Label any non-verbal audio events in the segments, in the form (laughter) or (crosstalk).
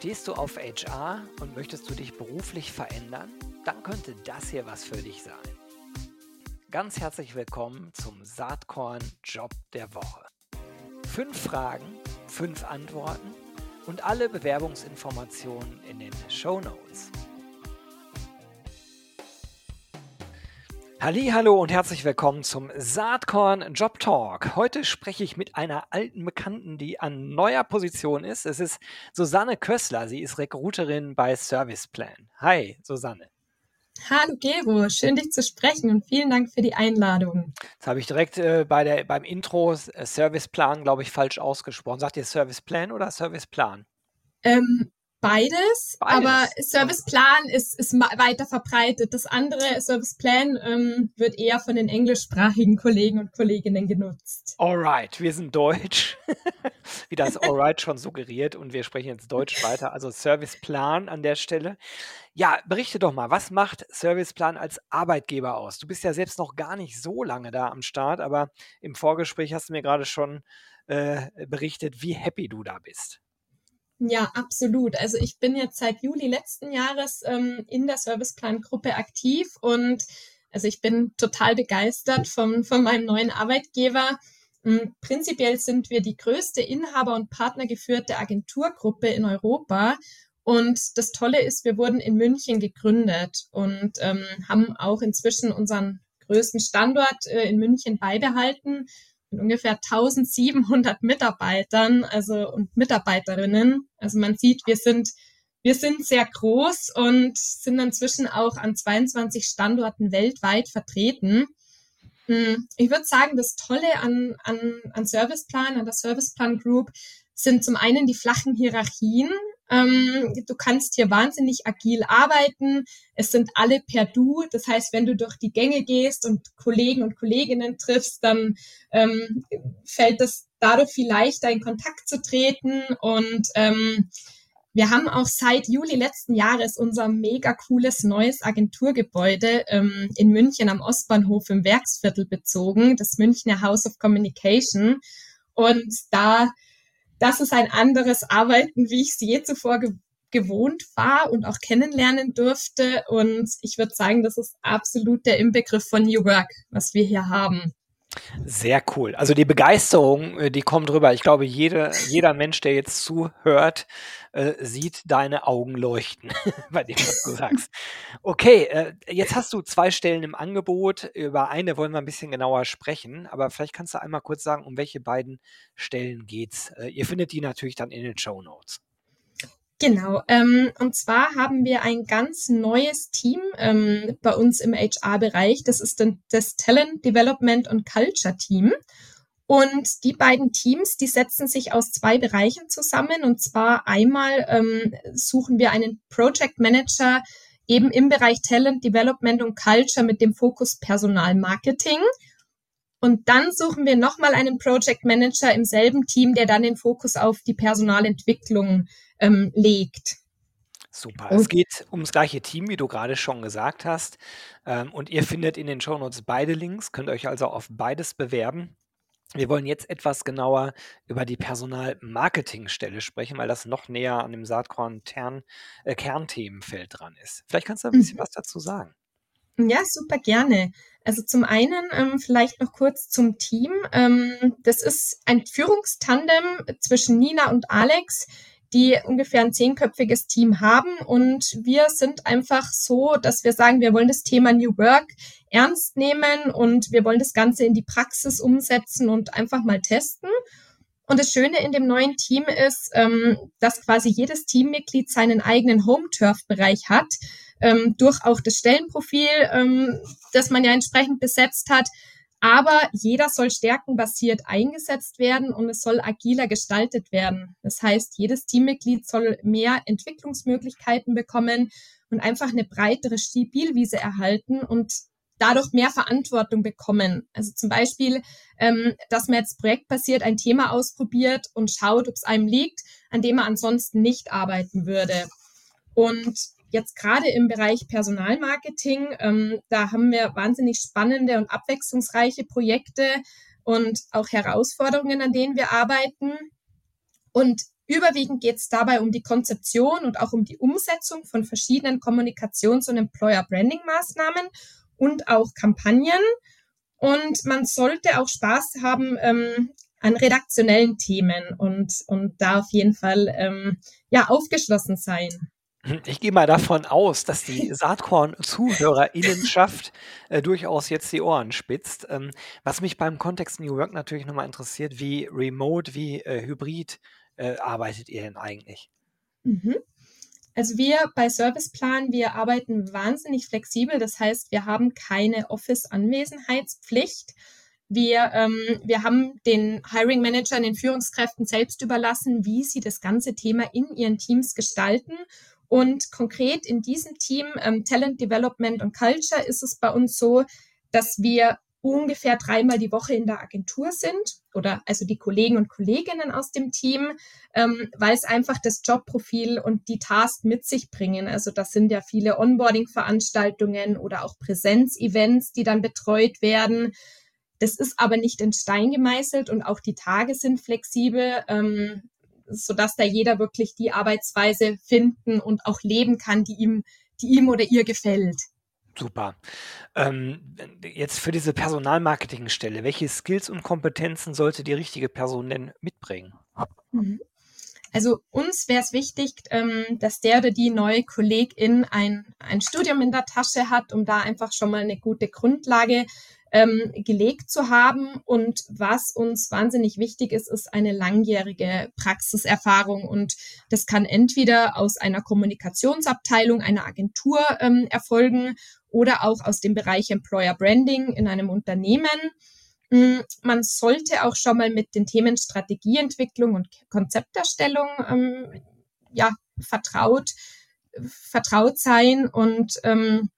Stehst du auf HR und möchtest du dich beruflich verändern? Dann könnte das hier was für dich sein. Ganz herzlich willkommen zum Saatkorn Job der Woche. Fünf Fragen, fünf Antworten und alle Bewerbungsinformationen in den Show Notes. Hallo und herzlich willkommen zum Saatkorn Job Talk. Heute spreche ich mit einer alten Bekannten, die an neuer Position ist. Es ist Susanne Kössler. Sie ist Recruiterin bei Serviceplan. Hi, Susanne. Hallo Gero, schön dich zu sprechen und vielen Dank für die Einladung. Jetzt habe ich direkt äh, bei der, beim Intro äh, Serviceplan, glaube ich, falsch ausgesprochen. Sagt ihr Serviceplan oder Serviceplan? Ähm, Beides, Beides, aber Serviceplan ist, ist weiter verbreitet. Das andere Serviceplan ähm, wird eher von den englischsprachigen Kollegen und Kolleginnen genutzt. Alright, wir sind Deutsch, (laughs) wie das Alright schon suggeriert und wir sprechen jetzt Deutsch weiter. Also Serviceplan an der Stelle. Ja, berichte doch mal, was macht Serviceplan als Arbeitgeber aus? Du bist ja selbst noch gar nicht so lange da am Start, aber im Vorgespräch hast du mir gerade schon äh, berichtet, wie happy du da bist. Ja, absolut. Also ich bin jetzt seit Juli letzten Jahres ähm, in der Serviceplan-Gruppe aktiv und also ich bin total begeistert vom, von meinem neuen Arbeitgeber. Ähm, prinzipiell sind wir die größte Inhaber- und partnergeführte Agenturgruppe in Europa. Und das Tolle ist, wir wurden in München gegründet und ähm, haben auch inzwischen unseren größten Standort äh, in München beibehalten mit ungefähr 1700 Mitarbeitern, also und Mitarbeiterinnen. Also man sieht, wir sind wir sind sehr groß und sind inzwischen auch an 22 Standorten weltweit vertreten. Hm, ich würde sagen, das Tolle an, an, an Serviceplan, an der Serviceplan Group sind zum einen die flachen Hierarchien. Ähm, du kannst hier wahnsinnig agil arbeiten. Es sind alle per Du. Das heißt, wenn du durch die Gänge gehst und Kollegen und Kolleginnen triffst, dann ähm, fällt es dadurch viel leichter, in Kontakt zu treten. Und ähm, wir haben auch seit Juli letzten Jahres unser mega cooles neues Agenturgebäude ähm, in München am Ostbahnhof im Werksviertel bezogen, das Münchner House of Communication. Und da das ist ein anderes Arbeiten, wie ich es je zuvor ge gewohnt war und auch kennenlernen durfte. Und ich würde sagen, das ist absolut der Inbegriff von New Work, was wir hier haben. Sehr cool. Also die Begeisterung, äh, die kommt rüber. Ich glaube, jede, jeder Mensch, der jetzt zuhört, äh, sieht deine Augen leuchten (laughs) bei dem, was du sagst. Okay, äh, jetzt hast du zwei Stellen im Angebot. Über eine wollen wir ein bisschen genauer sprechen, aber vielleicht kannst du einmal kurz sagen, um welche beiden Stellen geht's. Äh, ihr findet die natürlich dann in den Show Notes. Genau, ähm, und zwar haben wir ein ganz neues Team ähm, bei uns im HR-Bereich. Das ist das Talent Development und Culture Team. Und die beiden Teams, die setzen sich aus zwei Bereichen zusammen. Und zwar einmal ähm, suchen wir einen Project Manager eben im Bereich Talent Development und Culture mit dem Fokus Personalmarketing. Und dann suchen wir nochmal einen Project Manager im selben Team, der dann den Fokus auf die Personalentwicklung ähm, legt. Super. Und es geht ums gleiche Team, wie du gerade schon gesagt hast. Ähm, und ihr findet in den Shownotes beide Links, könnt euch also auf beides bewerben. Wir wollen jetzt etwas genauer über die Personalmarketingstelle sprechen, weil das noch näher an dem Saatkorn-Kernthemenfeld äh, dran ist. Vielleicht kannst du ein bisschen mhm. was dazu sagen. Ja, super gerne. Also zum einen ähm, vielleicht noch kurz zum Team. Ähm, das ist ein Führungstandem zwischen Nina und Alex die ungefähr ein zehnköpfiges Team haben. Und wir sind einfach so, dass wir sagen, wir wollen das Thema New Work ernst nehmen und wir wollen das Ganze in die Praxis umsetzen und einfach mal testen. Und das Schöne in dem neuen Team ist, ähm, dass quasi jedes Teammitglied seinen eigenen Home-Turf-Bereich hat, ähm, durch auch das Stellenprofil, ähm, das man ja entsprechend besetzt hat, aber jeder soll stärkenbasiert eingesetzt werden und es soll agiler gestaltet werden. Das heißt, jedes Teammitglied soll mehr Entwicklungsmöglichkeiten bekommen und einfach eine breitere Spielwiese erhalten und dadurch mehr Verantwortung bekommen. Also zum Beispiel, ähm, dass man jetzt projektbasiert ein Thema ausprobiert und schaut, ob es einem liegt, an dem man ansonsten nicht arbeiten würde. Und Jetzt gerade im Bereich Personalmarketing, ähm, da haben wir wahnsinnig spannende und abwechslungsreiche Projekte und auch Herausforderungen, an denen wir arbeiten. Und Überwiegend geht es dabei um die Konzeption und auch um die Umsetzung von verschiedenen Kommunikations- und Employer-Branding-Maßnahmen und auch Kampagnen. Und man sollte auch Spaß haben ähm, an redaktionellen Themen und, und da auf jeden Fall ähm, ja aufgeschlossen sein. Ich gehe mal davon aus, dass die Saatkorn-ZuhörerInnenschaft äh, durchaus jetzt die Ohren spitzt. Ähm, was mich beim Kontext New Work natürlich nochmal interessiert, wie remote, wie äh, hybrid äh, arbeitet ihr denn eigentlich? Mhm. Also wir bei Serviceplan, wir arbeiten wahnsinnig flexibel. Das heißt, wir haben keine Office-Anwesenheitspflicht. Wir, ähm, wir haben den Hiring Managern, den Führungskräften selbst überlassen, wie sie das ganze Thema in ihren Teams gestalten. Und konkret in diesem Team ähm, Talent Development und Culture ist es bei uns so, dass wir ungefähr dreimal die Woche in der Agentur sind oder also die Kollegen und Kolleginnen aus dem Team, ähm, weil es einfach das Jobprofil und die Task mit sich bringen. Also das sind ja viele Onboarding-Veranstaltungen oder auch Präsenzevents, die dann betreut werden. Das ist aber nicht in Stein gemeißelt und auch die Tage sind flexibel, ähm, sodass da jeder wirklich die Arbeitsweise finden und auch leben kann, die ihm, die ihm oder ihr gefällt. Super. Ähm, jetzt für diese Personalmarketingstelle, welche Skills und Kompetenzen sollte die richtige Person denn mitbringen? Mhm. Also uns wäre es wichtig, ähm, dass der oder die neue Kollegin ein, ein Studium in der Tasche hat, um da einfach schon mal eine gute Grundlage ähm, gelegt zu haben. Und was uns wahnsinnig wichtig ist, ist eine langjährige Praxiserfahrung. Und das kann entweder aus einer Kommunikationsabteilung, einer Agentur ähm, erfolgen oder auch aus dem Bereich Employer Branding in einem Unternehmen. Mm, man sollte auch schon mal mit den Themen Strategieentwicklung und Konzepterstellung ähm, ja, vertraut, vertraut sein und ähm,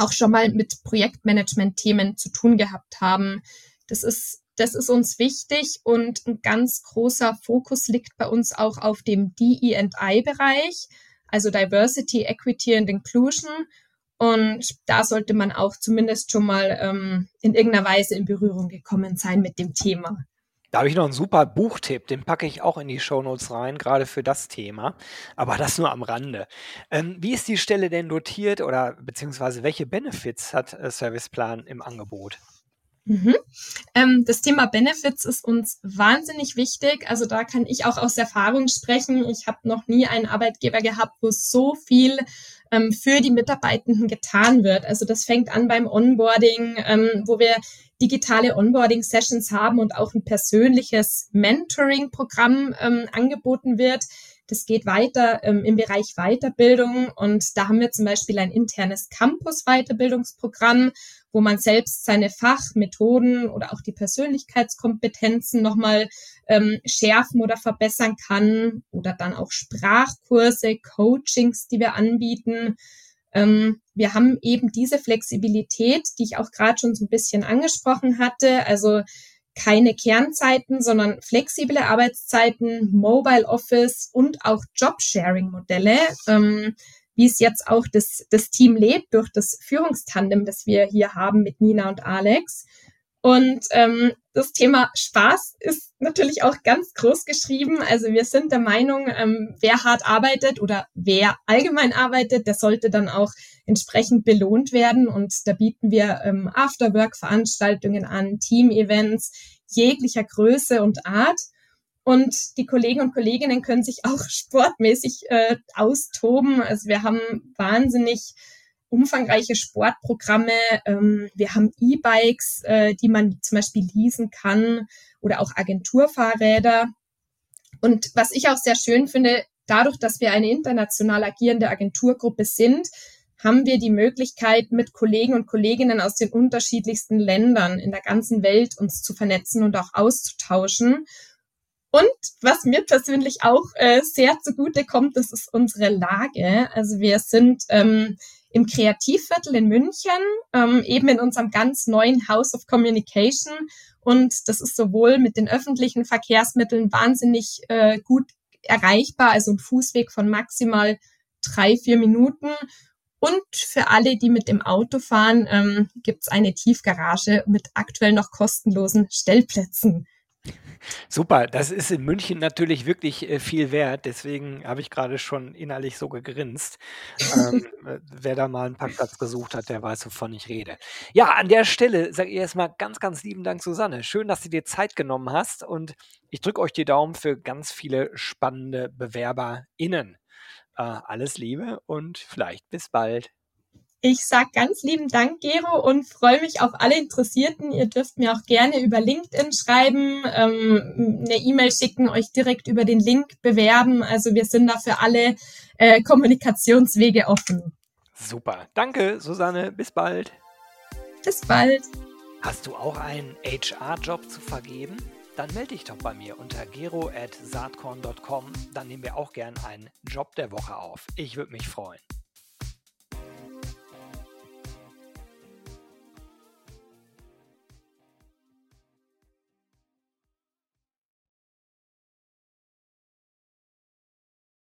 auch schon mal mit Projektmanagement-Themen zu tun gehabt haben. Das ist, das ist uns wichtig und ein ganz großer Fokus liegt bei uns auch auf dem DE&I-Bereich, also Diversity, Equity and Inclusion. Und da sollte man auch zumindest schon mal ähm, in irgendeiner Weise in Berührung gekommen sein mit dem Thema. Da habe ich noch einen super Buchtipp, den packe ich auch in die Shownotes rein, gerade für das Thema. Aber das nur am Rande. Ähm, wie ist die Stelle denn dotiert oder beziehungsweise welche Benefits hat äh, Serviceplan im Angebot? Mhm. Ähm, das Thema Benefits ist uns wahnsinnig wichtig. Also da kann ich auch aus Erfahrung sprechen. Ich habe noch nie einen Arbeitgeber gehabt, wo so viel ähm, für die Mitarbeitenden getan wird. Also das fängt an beim Onboarding, ähm, wo wir digitale Onboarding-Sessions haben und auch ein persönliches Mentoring-Programm ähm, angeboten wird. Das geht weiter ähm, im Bereich Weiterbildung und da haben wir zum Beispiel ein internes Campus-Weiterbildungsprogramm, wo man selbst seine Fachmethoden oder auch die Persönlichkeitskompetenzen nochmal ähm, schärfen oder verbessern kann oder dann auch Sprachkurse, Coachings, die wir anbieten. Ähm, wir haben eben diese Flexibilität, die ich auch gerade schon so ein bisschen angesprochen hatte. Also keine Kernzeiten, sondern flexible Arbeitszeiten, Mobile Office und auch Jobsharing-Modelle, ähm, wie es jetzt auch das, das Team lebt durch das Führungstandem, das wir hier haben mit Nina und Alex. Und ähm, das Thema Spaß ist natürlich auch ganz groß geschrieben. Also wir sind der Meinung, ähm, wer hart arbeitet oder wer allgemein arbeitet, der sollte dann auch entsprechend belohnt werden. Und da bieten wir ähm, Afterwork-Veranstaltungen an, Team-Events jeglicher Größe und Art. Und die Kollegen und Kolleginnen können sich auch (laughs) sportmäßig äh, austoben. Also wir haben wahnsinnig umfangreiche Sportprogramme. Ähm, wir haben E-Bikes, äh, die man zum Beispiel leasen kann oder auch Agenturfahrräder. Und was ich auch sehr schön finde, dadurch, dass wir eine international agierende Agenturgruppe sind, haben wir die Möglichkeit, mit Kollegen und Kolleginnen aus den unterschiedlichsten Ländern in der ganzen Welt uns zu vernetzen und auch auszutauschen. Und was mir persönlich auch äh, sehr zugute kommt, das ist unsere Lage. Also wir sind ähm, im Kreativviertel in München, ähm, eben in unserem ganz neuen House of Communication. Und das ist sowohl mit den öffentlichen Verkehrsmitteln wahnsinnig äh, gut erreichbar, also ein Fußweg von maximal drei, vier Minuten. Und für alle, die mit dem Auto fahren, ähm, gibt es eine Tiefgarage mit aktuell noch kostenlosen Stellplätzen. Super, das ist in München natürlich wirklich, äh, viel wert. Deswegen habe ich gerade schon innerlich so gegrinst. Ähm, (laughs) äh, wer da mal einen Parkplatz gesucht hat, der weiß, wovon ich rede. Ja, an der Stelle sage ich erst mal ganz, ganz lieben Dank, Susanne. Schön, dass du dir Zeit genommen hast und ich drücke euch die Daumen für ganz viele spannende BewerberInnen. Äh, alles Liebe und vielleicht bis bald. Ich sag ganz lieben Dank, Gero, und freue mich auf alle Interessierten. Ihr dürft mir auch gerne über LinkedIn schreiben, ähm, eine E-Mail schicken, euch direkt über den Link bewerben. Also wir sind da für alle äh, Kommunikationswege offen. Super. Danke, Susanne. Bis bald. Bis bald. Hast du auch einen HR-Job zu vergeben? Dann melde dich doch bei mir unter gero.saatkorn.com. Dann nehmen wir auch gern einen Job der Woche auf. Ich würde mich freuen.